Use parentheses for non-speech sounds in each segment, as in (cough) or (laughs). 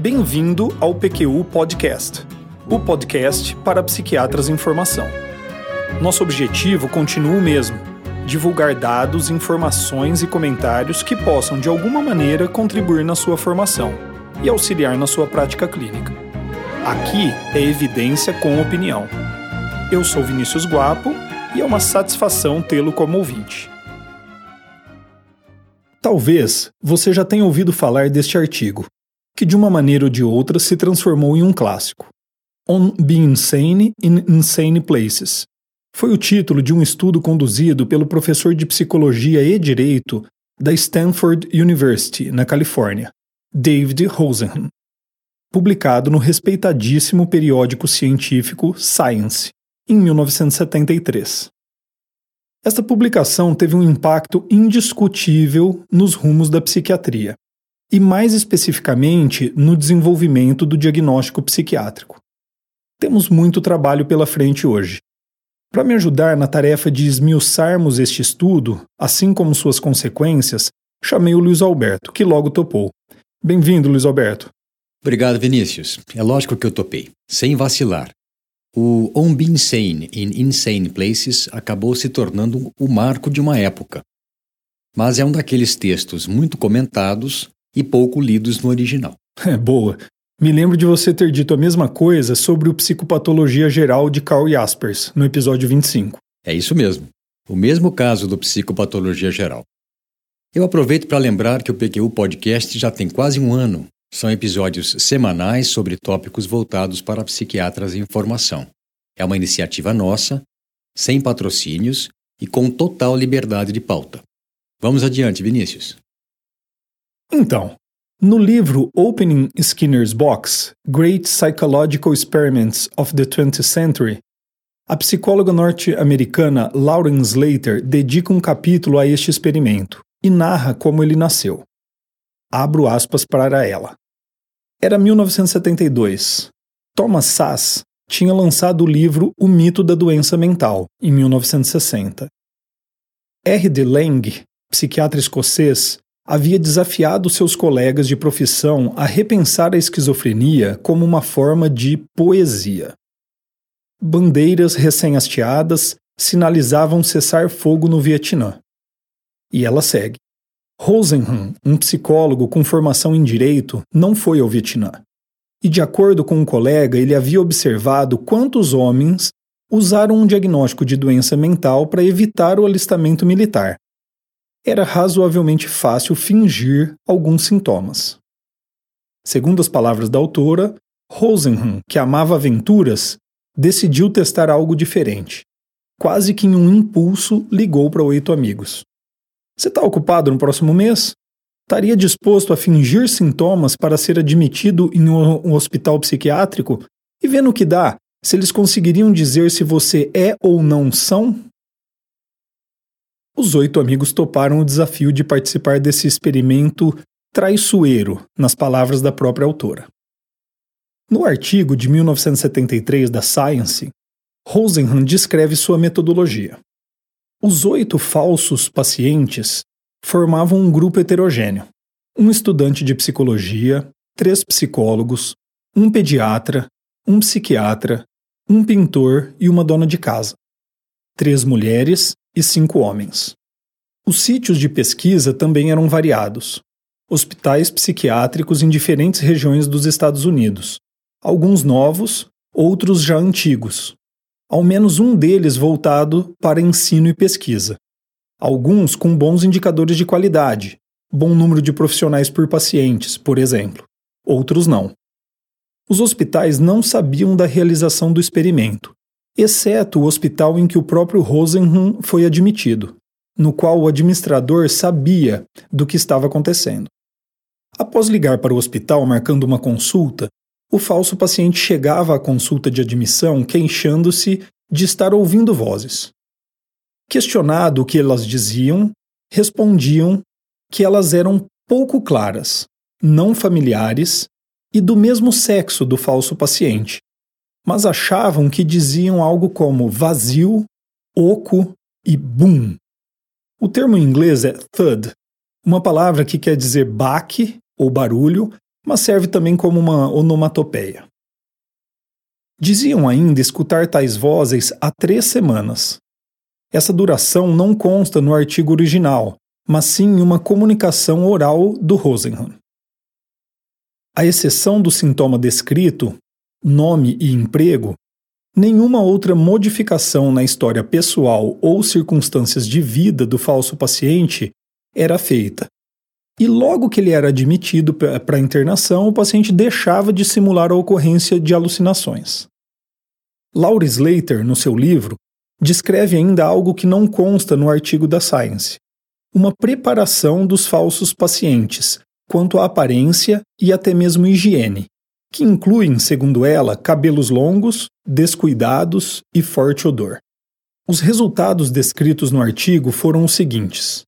Bem-vindo ao PQU Podcast, o podcast para psiquiatras em formação. Nosso objetivo continua o mesmo: divulgar dados, informações e comentários que possam de alguma maneira contribuir na sua formação e auxiliar na sua prática clínica. Aqui é evidência com opinião. Eu sou Vinícius Guapo e é uma satisfação tê-lo como ouvinte. Talvez você já tenha ouvido falar deste artigo, que de uma maneira ou de outra se transformou em um clássico. On Being Insane in Insane Places. Foi o título de um estudo conduzido pelo professor de psicologia e direito da Stanford University, na Califórnia, David Rosenhan, publicado no respeitadíssimo periódico científico Science, em 1973. Esta publicação teve um impacto indiscutível nos rumos da psiquiatria e, mais especificamente, no desenvolvimento do diagnóstico psiquiátrico. Temos muito trabalho pela frente hoje. Para me ajudar na tarefa de esmiuçarmos este estudo, assim como suas consequências, chamei o Luiz Alberto, que logo topou. Bem-vindo, Luiz Alberto. Obrigado, Vinícius. É lógico que eu topei, sem vacilar. O On Being Insane in Insane Places acabou se tornando o marco de uma época. Mas é um daqueles textos muito comentados e pouco lidos no original. (laughs) É boa. Me lembro de você ter dito a mesma coisa sobre o Psicopatologia Geral de Carl Jaspers, no episódio 25. É isso mesmo. O mesmo caso do Psicopatologia Geral. Eu aproveito para lembrar que o PQU Podcast já tem quase um ano. São episódios semanais sobre tópicos voltados para psiquiatras em formação. É uma iniciativa nossa, sem patrocínios e com total liberdade de pauta. Vamos adiante, Vinícius. Então, no livro Opening Skinner's Box Great Psychological Experiments of the 20th Century, a psicóloga norte-americana Lauren Slater dedica um capítulo a este experimento e narra como ele nasceu. Abro aspas para ela. Era 1972. Thomas Sass tinha lançado o livro O Mito da Doença Mental, em 1960. R. D. Lang, psiquiatra escocês, havia desafiado seus colegas de profissão a repensar a esquizofrenia como uma forma de poesia. Bandeiras recém-hasteadas sinalizavam cessar fogo no Vietnã. E ela segue. Rosenhan, um psicólogo com formação em direito, não foi ao Vietnã. E, de acordo com um colega, ele havia observado quantos homens usaram um diagnóstico de doença mental para evitar o alistamento militar, era razoavelmente fácil fingir alguns sintomas. Segundo as palavras da autora, Rosenhan, que amava aventuras, decidiu testar algo diferente. Quase que em um impulso ligou para oito amigos. Você está ocupado no próximo mês? Estaria disposto a fingir sintomas para ser admitido em um hospital psiquiátrico? E vendo o que dá, se eles conseguiriam dizer se você é ou não são? Os oito amigos toparam o desafio de participar desse experimento traiçoeiro, nas palavras da própria autora. No artigo de 1973 da Science, Rosenhan descreve sua metodologia. Os oito falsos pacientes formavam um grupo heterogêneo: um estudante de psicologia, três psicólogos, um pediatra, um psiquiatra, um pintor e uma dona de casa. Três mulheres e cinco homens. Os sítios de pesquisa também eram variados. Hospitais psiquiátricos em diferentes regiões dos Estados Unidos, alguns novos, outros já antigos. Ao menos um deles voltado para ensino e pesquisa. Alguns com bons indicadores de qualidade, bom número de profissionais por pacientes, por exemplo. Outros não. Os hospitais não sabiam da realização do experimento exceto o hospital em que o próprio Rosenhan foi admitido, no qual o administrador sabia do que estava acontecendo. Após ligar para o hospital marcando uma consulta, o falso paciente chegava à consulta de admissão queixando-se de estar ouvindo vozes. Questionado o que elas diziam, respondiam que elas eram pouco claras, não familiares e do mesmo sexo do falso paciente, mas achavam que diziam algo como vazio, oco e boom. O termo em inglês é thud, uma palavra que quer dizer baque ou barulho, mas serve também como uma onomatopeia. Diziam ainda escutar tais vozes há três semanas. Essa duração não consta no artigo original, mas sim em uma comunicação oral do Rosenhan. À exceção do sintoma descrito, nome e emprego, nenhuma outra modificação na história pessoal ou circunstâncias de vida do falso paciente era feita. E logo que ele era admitido para a internação, o paciente deixava de simular a ocorrência de alucinações. Laura Slater, no seu livro, descreve ainda algo que não consta no artigo da Science: uma preparação dos falsos pacientes quanto à aparência e até mesmo higiene, que incluem, segundo ela, cabelos longos, descuidados e forte odor. Os resultados descritos no artigo foram os seguintes: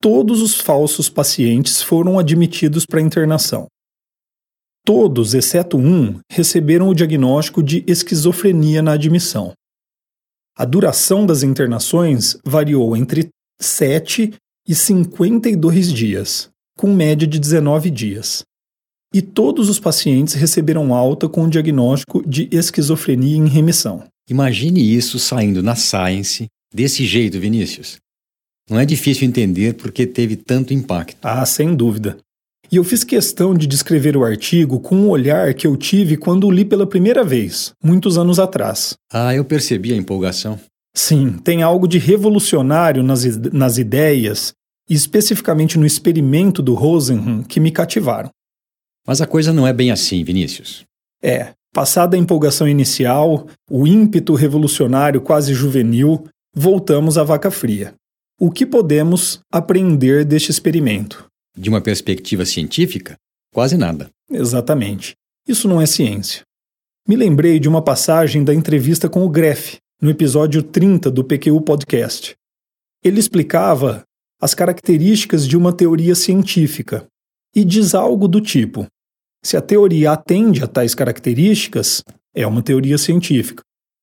todos os falsos pacientes foram admitidos para internação. Todos, exceto um, receberam o diagnóstico de esquizofrenia na admissão. A duração das internações variou entre 7 e 52 dias, com média de 19 dias. E todos os pacientes receberam alta com o diagnóstico de esquizofrenia em remissão. Imagine isso saindo na Science desse jeito, Vinícius. Não é difícil entender porque teve tanto impacto. Ah, sem dúvida. E eu fiz questão de descrever o artigo com um olhar que eu tive quando o li pela primeira vez, muitos anos atrás. Ah, eu percebi a empolgação. Sim, tem algo de revolucionário nas, nas ideias, e especificamente no experimento do Rosenhan, que me cativaram. Mas a coisa não é bem assim, Vinícius. É, passada a empolgação inicial, o ímpeto revolucionário quase juvenil, voltamos à vaca fria. O que podemos aprender deste experimento? De uma perspectiva científica, quase nada. Exatamente. Isso não é ciência. Me lembrei de uma passagem da entrevista com o Greff, no episódio 30 do PQU Podcast. Ele explicava as características de uma teoria científica e diz algo do tipo: se a teoria atende a tais características, é uma teoria científica.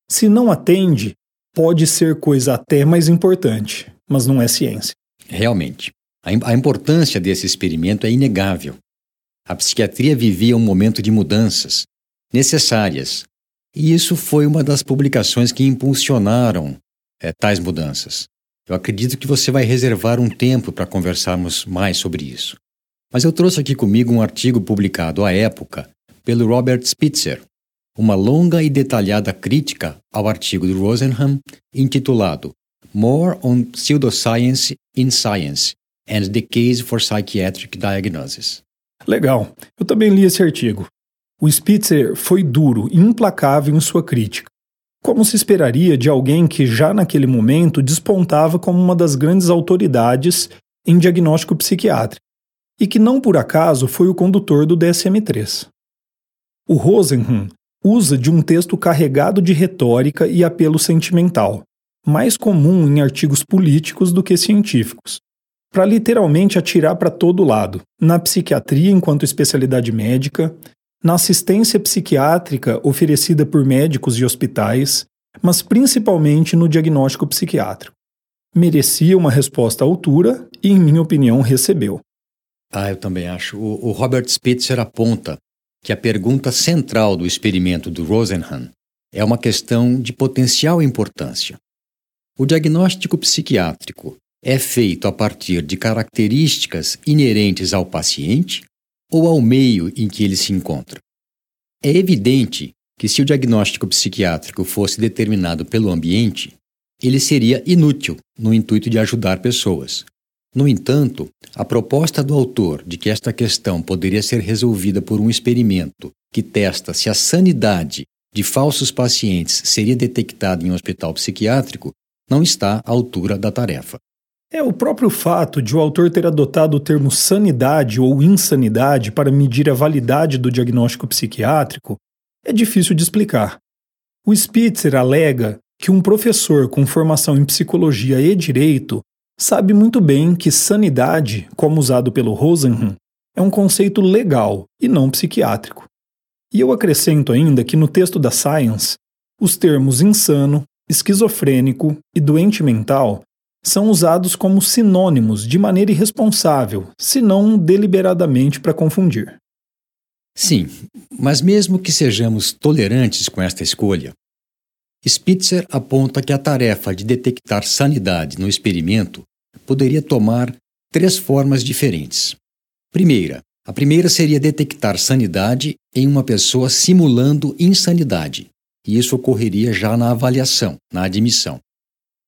Se não atende, pode ser coisa até mais importante, mas não é ciência. Realmente. A importância desse experimento é inegável. A psiquiatria vivia um momento de mudanças necessárias, e isso foi uma das publicações que impulsionaram é, tais mudanças. Eu acredito que você vai reservar um tempo para conversarmos mais sobre isso. Mas eu trouxe aqui comigo um artigo publicado à época pelo Robert Spitzer, uma longa e detalhada crítica ao artigo de Rosenham intitulado More on Pseudoscience in Science and the Case for Psychiatric Diagnosis. Legal. Eu também li esse artigo. O Spitzer foi duro e implacável em sua crítica, como se esperaria de alguém que já naquele momento despontava como uma das grandes autoridades em diagnóstico psiquiátrico, e que não por acaso foi o condutor do DSM-3. O Rosenhan usa de um texto carregado de retórica e apelo sentimental, mais comum em artigos políticos do que científicos, para literalmente atirar para todo lado, na psiquiatria enquanto especialidade médica, na assistência psiquiátrica oferecida por médicos e hospitais, mas principalmente no diagnóstico psiquiátrico. Merecia uma resposta à altura e, em minha opinião, recebeu. Ah, eu também acho. O, o Robert Spitzer aponta que a pergunta central do experimento do Rosenhan é uma questão de potencial importância. O diagnóstico psiquiátrico é feito a partir de características inerentes ao paciente ou ao meio em que ele se encontra. É evidente que, se o diagnóstico psiquiátrico fosse determinado pelo ambiente, ele seria inútil no intuito de ajudar pessoas. No entanto, a proposta do autor de que esta questão poderia ser resolvida por um experimento que testa se a sanidade de falsos pacientes seria detectada em um hospital psiquiátrico não está à altura da tarefa. É o próprio fato de o autor ter adotado o termo sanidade ou insanidade para medir a validade do diagnóstico psiquiátrico é difícil de explicar. O Spitzer alega que um professor com formação em psicologia e direito sabe muito bem que sanidade, como usado pelo Rosenhan, é um conceito legal e não psiquiátrico. E eu acrescento ainda que no texto da Science, os termos insano, esquizofrênico e doente mental são usados como sinônimos de maneira irresponsável, se não deliberadamente para confundir. Sim, mas mesmo que sejamos tolerantes com esta escolha, Spitzer aponta que a tarefa de detectar sanidade no experimento poderia tomar três formas diferentes. Primeira, a primeira seria detectar sanidade em uma pessoa simulando insanidade, e isso ocorreria já na avaliação, na admissão.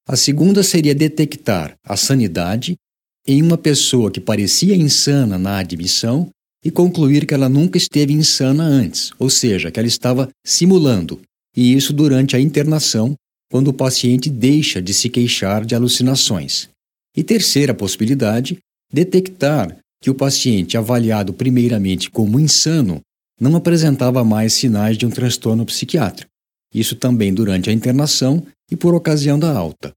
A segunda seria detectar a sanidade em uma pessoa que parecia insana na admissão e concluir que ela nunca esteve insana antes, ou seja, que ela estava simulando, e isso durante a internação, quando o paciente deixa de se queixar de alucinações. E terceira possibilidade, detectar que o paciente avaliado primeiramente como insano não apresentava mais sinais de um transtorno psiquiátrico. Isso também durante a internação e por ocasião da alta.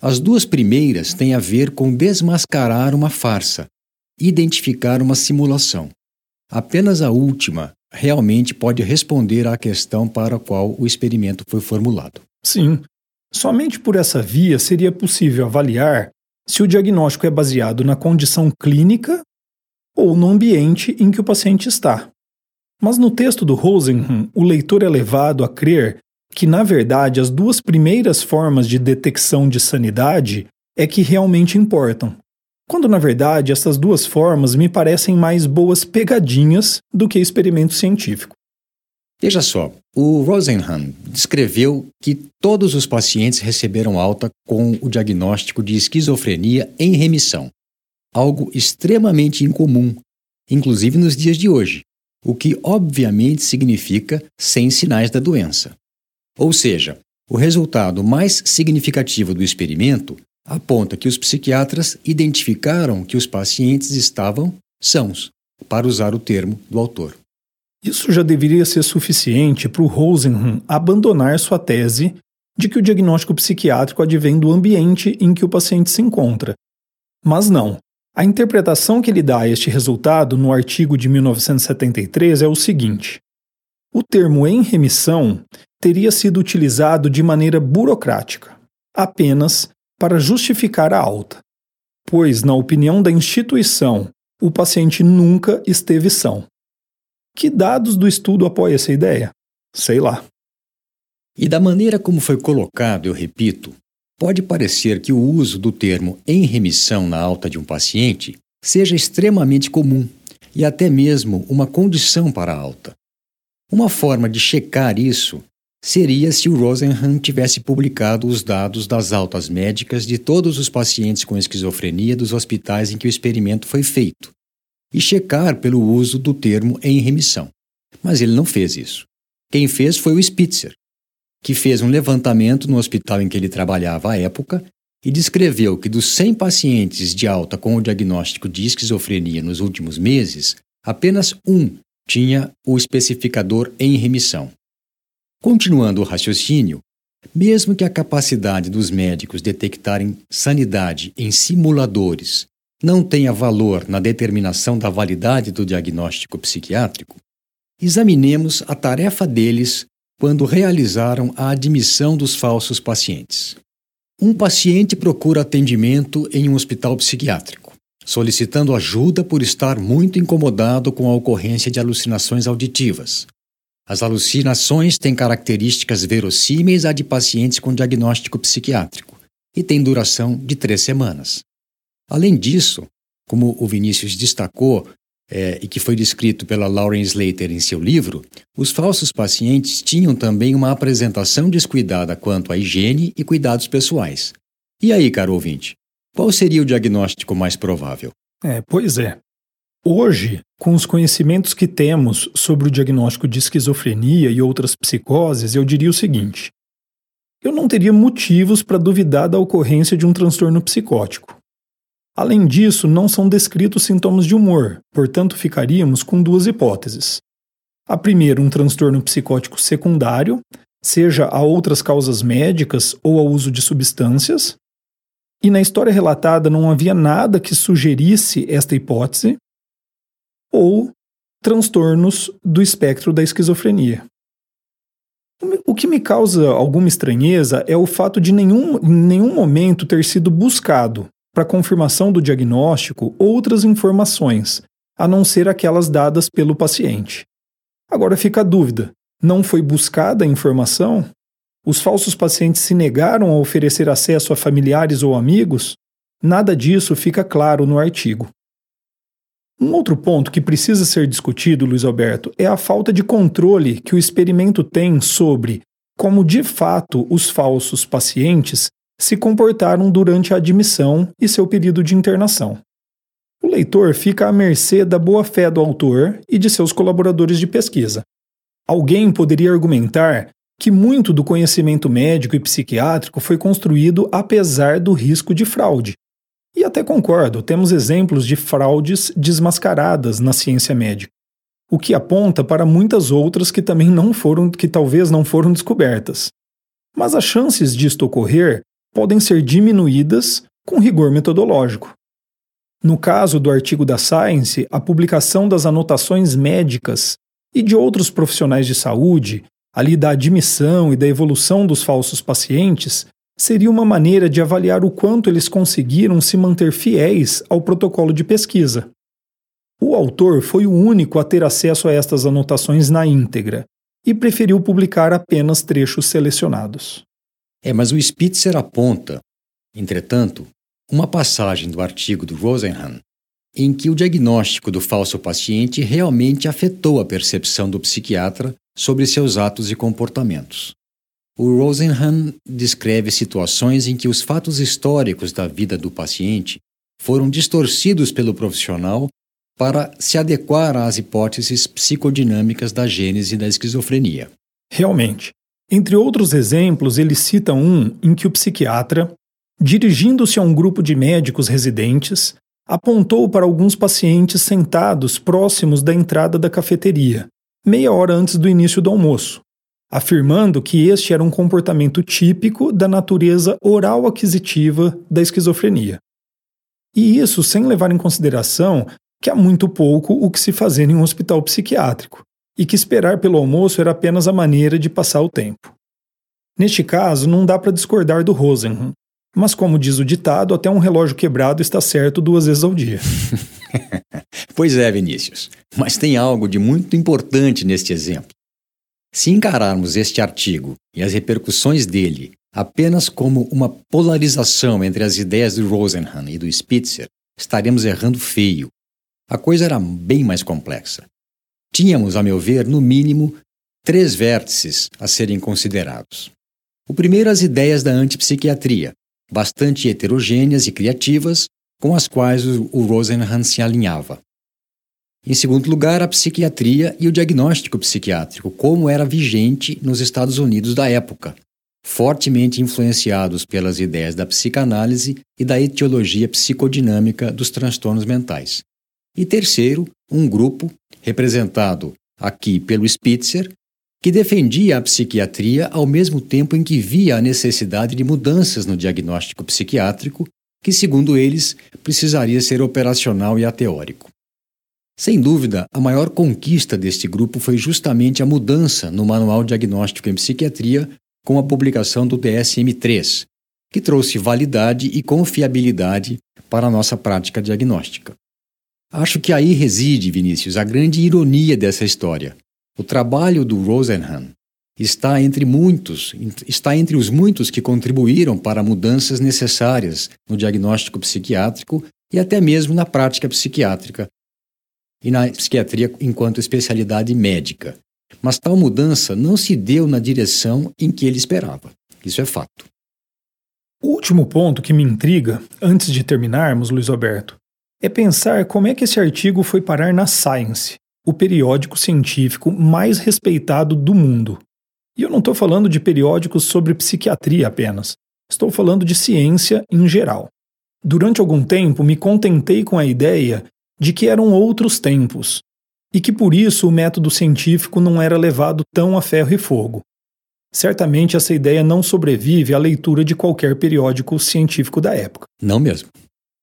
As duas primeiras têm a ver com desmascarar uma farsa, identificar uma simulação. Apenas a última realmente pode responder à questão para a qual o experimento foi formulado. Sim. Somente por essa via seria possível avaliar se o diagnóstico é baseado na condição clínica ou no ambiente em que o paciente está. Mas no texto do Rosenhan, o leitor é levado a crer que, na verdade, as duas primeiras formas de detecção de sanidade é que realmente importam, quando na verdade essas duas formas me parecem mais boas pegadinhas do que experimento científico. Veja só, o Rosenhan descreveu que todos os pacientes receberam alta com o diagnóstico de esquizofrenia em remissão, algo extremamente incomum, inclusive nos dias de hoje, o que obviamente significa sem sinais da doença. Ou seja, o resultado mais significativo do experimento aponta que os psiquiatras identificaram que os pacientes estavam sãos, para usar o termo do autor. Isso já deveria ser suficiente para o Rosenhan abandonar sua tese de que o diagnóstico psiquiátrico advém do ambiente em que o paciente se encontra. Mas não. A interpretação que ele dá a este resultado no artigo de 1973 é o seguinte: o termo em remissão teria sido utilizado de maneira burocrática, apenas para justificar a alta, pois, na opinião da instituição, o paciente nunca esteve são. Que dados do estudo apoiam essa ideia? Sei lá. E da maneira como foi colocado, eu repito, pode parecer que o uso do termo em remissão na alta de um paciente seja extremamente comum e até mesmo uma condição para a alta. Uma forma de checar isso seria se o Rosenhan tivesse publicado os dados das altas médicas de todos os pacientes com esquizofrenia dos hospitais em que o experimento foi feito, e checar pelo uso do termo em remissão. Mas ele não fez isso. Quem fez foi o Spitzer, que fez um levantamento no hospital em que ele trabalhava à época e descreveu que dos 100 pacientes de alta com o diagnóstico de esquizofrenia nos últimos meses, apenas um tinha o especificador em remissão. Continuando o raciocínio, mesmo que a capacidade dos médicos detectarem sanidade em simuladores não tenha valor na determinação da validade do diagnóstico psiquiátrico, examinemos a tarefa deles quando realizaram a admissão dos falsos pacientes. Um paciente procura atendimento em um hospital psiquiátrico, solicitando ajuda por estar muito incomodado com a ocorrência de alucinações auditivas, as alucinações têm características verossímeis à de pacientes com diagnóstico psiquiátrico e têm duração de três semanas. Além disso, como o Vinícius destacou é, e que foi descrito pela Lauren Slater em seu livro, os falsos pacientes tinham também uma apresentação descuidada quanto à higiene e cuidados pessoais. E aí, caro ouvinte, qual seria o diagnóstico mais provável? É, pois é. Hoje, com os conhecimentos que temos sobre o diagnóstico de esquizofrenia e outras psicoses, eu diria o seguinte: eu não teria motivos para duvidar da ocorrência de um transtorno psicótico. Além disso, não são descritos sintomas de humor, portanto, ficaríamos com duas hipóteses. A primeira, um transtorno psicótico secundário, seja a outras causas médicas ou ao uso de substâncias. E na história relatada não havia nada que sugerisse esta hipótese, ou transtornos do espectro da esquizofrenia. O que me causa alguma estranheza é o fato de nenhum, em nenhum momento ter sido buscado, para confirmação do diagnóstico, outras informações, a não ser aquelas dadas pelo paciente. Agora fica a dúvida: não foi buscada a informação? Os falsos pacientes se negaram a oferecer acesso a familiares ou amigos? Nada disso fica claro no artigo. Um outro ponto que precisa ser discutido, Luiz Alberto, é a falta de controle que o experimento tem sobre como de fato os falsos pacientes se comportaram durante a admissão e seu período de internação. O leitor fica à mercê da boa-fé do autor e de seus colaboradores de pesquisa. Alguém poderia argumentar que muito do conhecimento médico e psiquiátrico foi construído apesar do risco de fraude. E até concordo, temos exemplos de fraudes desmascaradas na ciência médica, o que aponta para muitas outras que também não foram, que talvez não foram descobertas. Mas as chances disto ocorrer podem ser diminuídas com rigor metodológico. No caso do artigo da Science, a publicação das anotações médicas e de outros profissionais de saúde, ali da admissão e da evolução dos falsos pacientes, seria uma maneira de avaliar o quanto eles conseguiram se manter fiéis ao protocolo de pesquisa. O autor foi o único a ter acesso a estas anotações na íntegra e preferiu publicar apenas trechos selecionados. É, mas o Spitzer aponta, entretanto, uma passagem do artigo do Rosenhan em que o diagnóstico do falso paciente realmente afetou a percepção do psiquiatra sobre seus atos e comportamentos. O Rosenhan descreve situações em que os fatos históricos da vida do paciente foram distorcidos pelo profissional para se adequar às hipóteses psicodinâmicas da gênese da esquizofrenia. Realmente. Entre outros exemplos, ele cita um em que o psiquiatra, Dirigindo-se a um grupo de médicos residentes, apontou para alguns pacientes sentados próximos da entrada da cafeteria, meia hora antes do início do almoço, afirmando que este era um comportamento típico da natureza oral aquisitiva da esquizofrenia. E isso sem levar em consideração que há muito pouco o que se fazer em um hospital psiquiátrico, e que esperar pelo almoço era apenas a maneira de passar o tempo. Neste caso, não dá para discordar do Rosenhan, mas, como diz o ditado, até um relógio quebrado está certo duas vezes ao dia. (laughs) pois é, Vinícius. Mas tem algo de muito importante neste exemplo. Se encararmos este artigo e as repercussões dele apenas como uma polarização entre as ideias do Rosenhan e do Spitzer, estaremos errando feio. A coisa era bem mais complexa. Tínhamos, a meu ver, no mínimo, três vértices a serem considerados. O primeiro, as ideias da antipsiquiatria, bastante heterogêneas e criativas, com as quais o Rosenhan se alinhava. Em segundo lugar, a psiquiatria e o diagnóstico psiquiátrico, como era vigente nos Estados Unidos da época, fortemente influenciados pelas ideias da psicanálise e da etiologia psicodinâmica dos transtornos mentais. E terceiro, um grupo, representado aqui pelo Spitzer, que defendia a psiquiatria ao mesmo tempo em que via a necessidade de mudanças no diagnóstico psiquiátrico, que, segundo eles, precisaria ser operacional e ateórico. Sem dúvida, a maior conquista deste grupo foi justamente a mudança no Manual Diagnóstico em Psiquiatria com a publicação do DSM-3, que trouxe validade e confiabilidade para a nossa prática diagnóstica. Acho que aí reside, Vinícius, a grande ironia dessa história. O trabalho do Rosenhan está entre muitos, está entre os muitos que contribuíram para mudanças necessárias no diagnóstico psiquiátrico e até mesmo na prática psiquiátrica e na psiquiatria enquanto especialidade médica. Mas tal mudança não se deu na direção em que ele esperava. Isso é fato. O último ponto que me intriga, antes de terminarmos, Luiz Alberto, é pensar como é que esse artigo foi parar na Science, o periódico científico mais respeitado do mundo. E eu não estou falando de periódicos sobre psiquiatria apenas. Estou falando de ciência em geral. Durante algum tempo me contentei com a ideia de que eram outros tempos e que por isso o método científico não era levado tão a ferro e fogo. Certamente essa ideia não sobrevive à leitura de qualquer periódico científico da época. Não mesmo.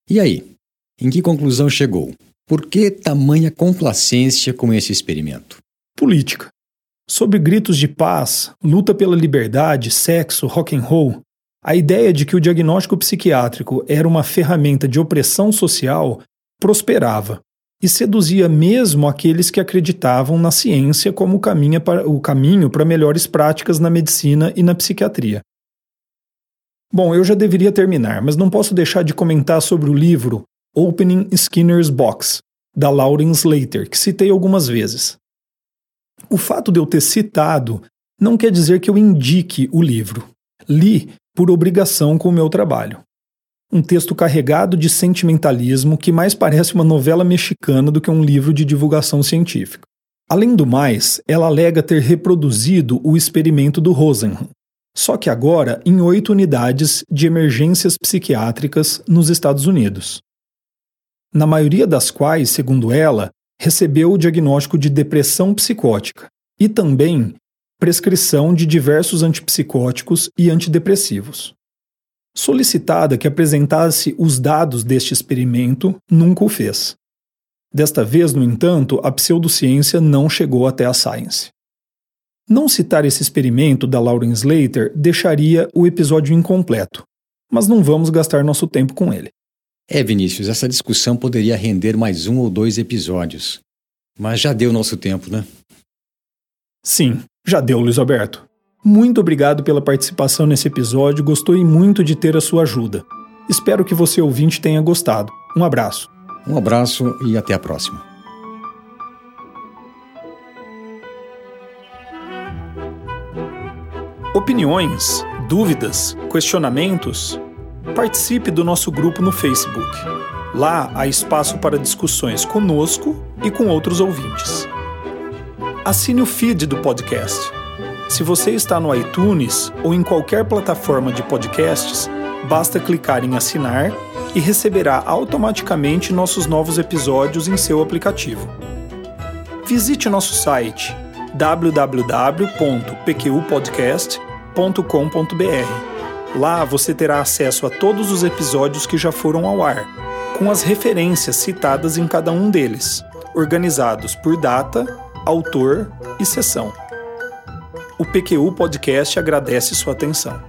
E aí? Em que conclusão chegou? Por que tamanha complacência com esse experimento? Política. Sob gritos de paz, luta pela liberdade, sexo, rock and roll, a ideia de que o diagnóstico psiquiátrico era uma ferramenta de opressão social prosperava, e seduzia mesmo aqueles que acreditavam na ciência como o caminho para, melhores práticas na medicina e na psiquiatria. Bom, eu já deveria terminar, mas não posso deixar de comentar sobre o livro Opening Skinner's Box, da Lauren Slater, que citei algumas vezes. O fato de eu ter citado não quer dizer que eu indique o livro. Li por obrigação com o meu trabalho. Um texto carregado de sentimentalismo que mais parece uma novela mexicana do que um livro de divulgação científica. Além do mais, ela alega ter reproduzido o experimento do Rosenhan, só que agora em oito unidades de emergências psiquiátricas nos Estados Unidos. Na maioria das quais, segundo ela, recebeu o diagnóstico de depressão psicótica e também prescrição de diversos antipsicóticos e antidepressivos. Solicitada que apresentasse os dados deste experimento, nunca o fez. Desta vez, no entanto, a pseudociência não chegou até a Science. Não citar esse experimento da Lauren Slater deixaria o episódio incompleto, mas não vamos gastar nosso tempo com ele. É, Vinícius, essa discussão poderia render mais um ou dois episódios. Mas já deu nosso tempo, né? Sim, já deu, Luiz Alberto. Muito obrigado pela participação nesse episódio, gostei muito de ter a sua ajuda. Espero que você ouvinte tenha gostado. Um abraço. Um abraço e até a próxima. Opiniões, dúvidas, questionamentos? Participe do nosso grupo no Facebook. Lá há espaço para discussões conosco e com outros ouvintes. Assine o feed do podcast se você está no iTunes ou em qualquer plataforma de podcasts, basta clicar em assinar e receberá automaticamente nossos novos episódios em seu aplicativo. Visite nosso site www.pqpodcast.com.br. Lá você terá acesso a todos os episódios que já foram ao ar, com as referências citadas em cada um deles, organizados por data, autor e sessão. O PQU Podcast agradece sua atenção.